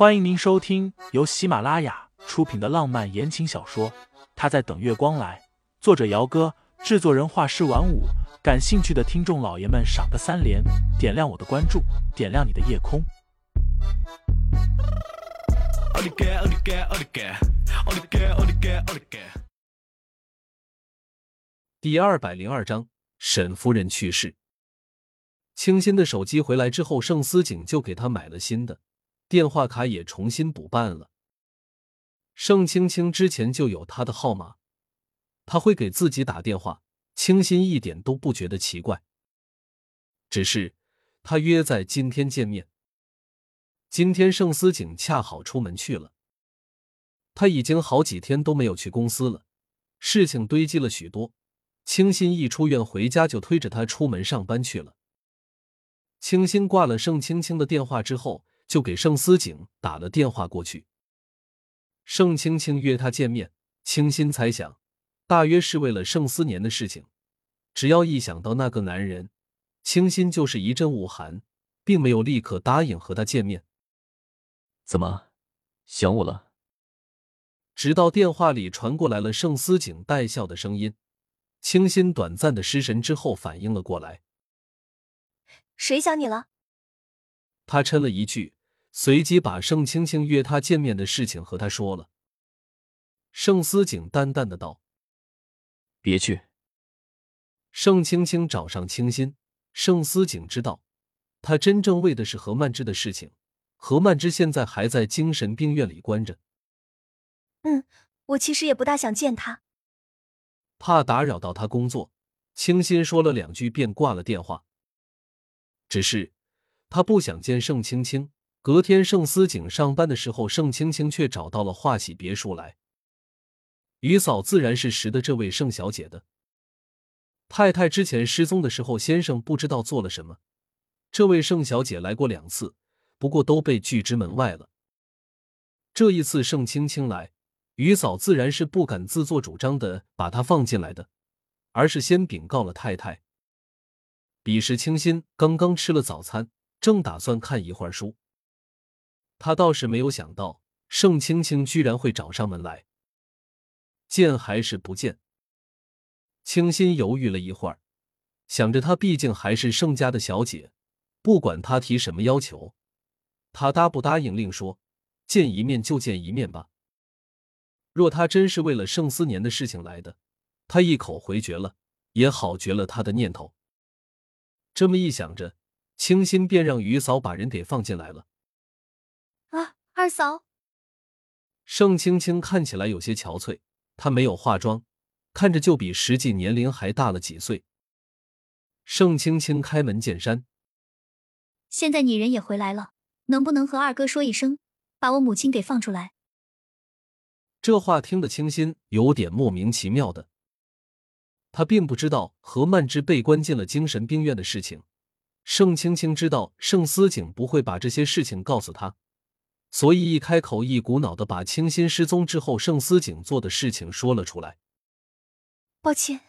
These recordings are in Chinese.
欢迎您收听由喜马拉雅出品的浪漫言情小说《他在等月光来》，作者：姚哥，制作人：画师晚舞。感兴趣的听众老爷们，赏个三连，点亮我的关注，点亮你的夜空。第二百零二章，沈夫人去世。清新的手机回来之后，盛思景就给他买了新的。电话卡也重新补办了。盛青青之前就有他的号码，他会给自己打电话，清新一点都不觉得奇怪。只是他约在今天见面。今天盛思景恰好出门去了，他已经好几天都没有去公司了，事情堆积了许多。清新一出院回家，就推着他出门上班去了。清新挂了盛青青的电话之后。就给盛思景打了电话过去。盛青青约他见面，清心猜想，大约是为了盛思年的事情。只要一想到那个男人，清心就是一阵恶寒，并没有立刻答应和他见面。怎么，想我了？直到电话里传过来了盛思景带笑的声音，清新短暂的失神之后反应了过来。谁想你了？他嗔了一句。随即把盛青青约他见面的事情和他说了。盛思景淡淡的道：“别去。”盛青青找上清新，盛思景知道，他真正为的是何曼芝的事情。何曼芝现在还在精神病院里关着。嗯，我其实也不大想见他，怕打扰到他工作。清新说了两句便挂了电话。只是他不想见盛青青。隔天，盛思景上班的时候，盛青青却找到了华喜别墅来。于嫂自然是识得这位盛小姐的太太。之前失踪的时候，先生不知道做了什么。这位盛小姐来过两次，不过都被拒之门外了。这一次盛青青来，于嫂自然是不敢自作主张的把她放进来的，而是先禀告了太太。彼时清新刚刚吃了早餐，正打算看一会儿书。他倒是没有想到，盛青青居然会找上门来。见还是不见？清新犹豫了一会儿，想着她毕竟还是盛家的小姐，不管她提什么要求，她答不答应另说，见一面就见一面吧。若他真是为了盛思年的事情来的，他一口回绝了，也好绝了他的念头。这么一想着，清新便让于嫂把人给放进来了。二嫂，盛青青看起来有些憔悴，她没有化妆，看着就比实际年龄还大了几岁。盛青青开门见山：“现在你人也回来了，能不能和二哥说一声，把我母亲给放出来？”这话听得清新有点莫名其妙的。他并不知道何曼芝被关进了精神病院的事情，盛青青知道盛思景不会把这些事情告诉他。所以一开口，一股脑的把清新失踪之后盛思景做的事情说了出来。抱歉，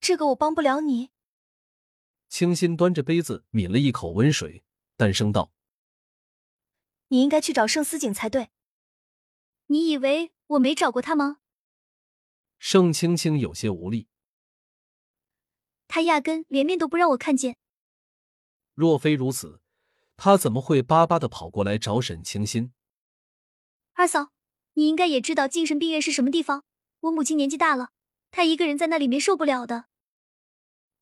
这个我帮不了你。清新端着杯子抿了一口温水，淡声道：“你应该去找盛思景才对。你以为我没找过他吗？”盛青青有些无力，他压根连面都不让我看见。若非如此，他怎么会巴巴的跑过来找沈清新？二嫂，你应该也知道精神病院是什么地方。我母亲年纪大了，她一个人在那里面受不了的。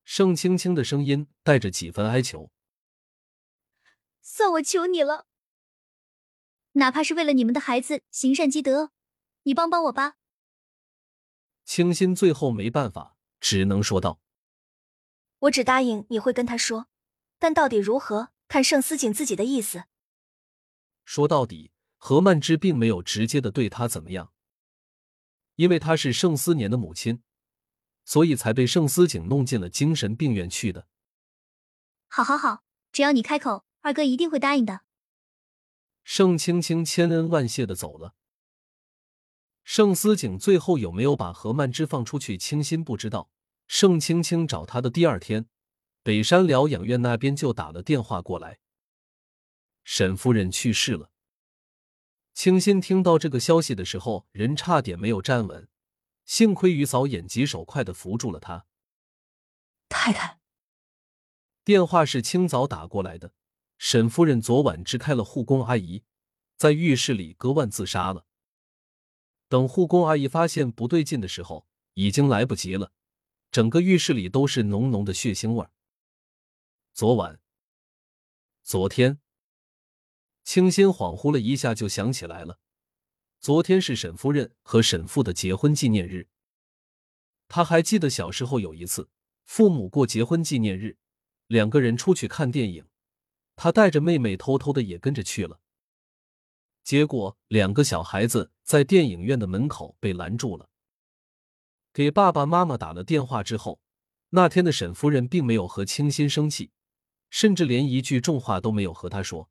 盛青青的声音带着几分哀求。算我求你了，哪怕是为了你们的孩子行善积德，你帮帮我吧。清新最后没办法，只能说道：“我只答应你会跟他说，但到底如何，看盛思景自己的意思。”说到底。何曼芝并没有直接的对他怎么样，因为她是盛思年的母亲，所以才被盛思景弄进了精神病院去的。好，好，好，只要你开口，二哥一定会答应的。盛青青千恩万谢的走了。盛思景最后有没有把何曼芝放出去，清心不知道。盛青青找他的第二天，北山疗养院那边就打了电话过来，沈夫人去世了。清新听到这个消息的时候，人差点没有站稳，幸亏于嫂眼疾手快的扶住了他。太太，电话是清早打过来的，沈夫人昨晚支开了护工阿姨，在浴室里割腕自杀了。等护工阿姨发现不对劲的时候，已经来不及了，整个浴室里都是浓浓的血腥味儿。昨晚，昨天，清新恍惚了一下，就想起来了，昨天是沈夫人和沈父的结婚纪念日。他还记得小时候有一次，父母过结婚纪念日，两个人出去看电影，他带着妹妹偷偷的也跟着去了。结果，两个小孩子在电影院的门口被拦住了。给爸爸妈妈打了电话之后，那天的沈夫人并没有和清新生气，甚至连一句重话都没有和他说。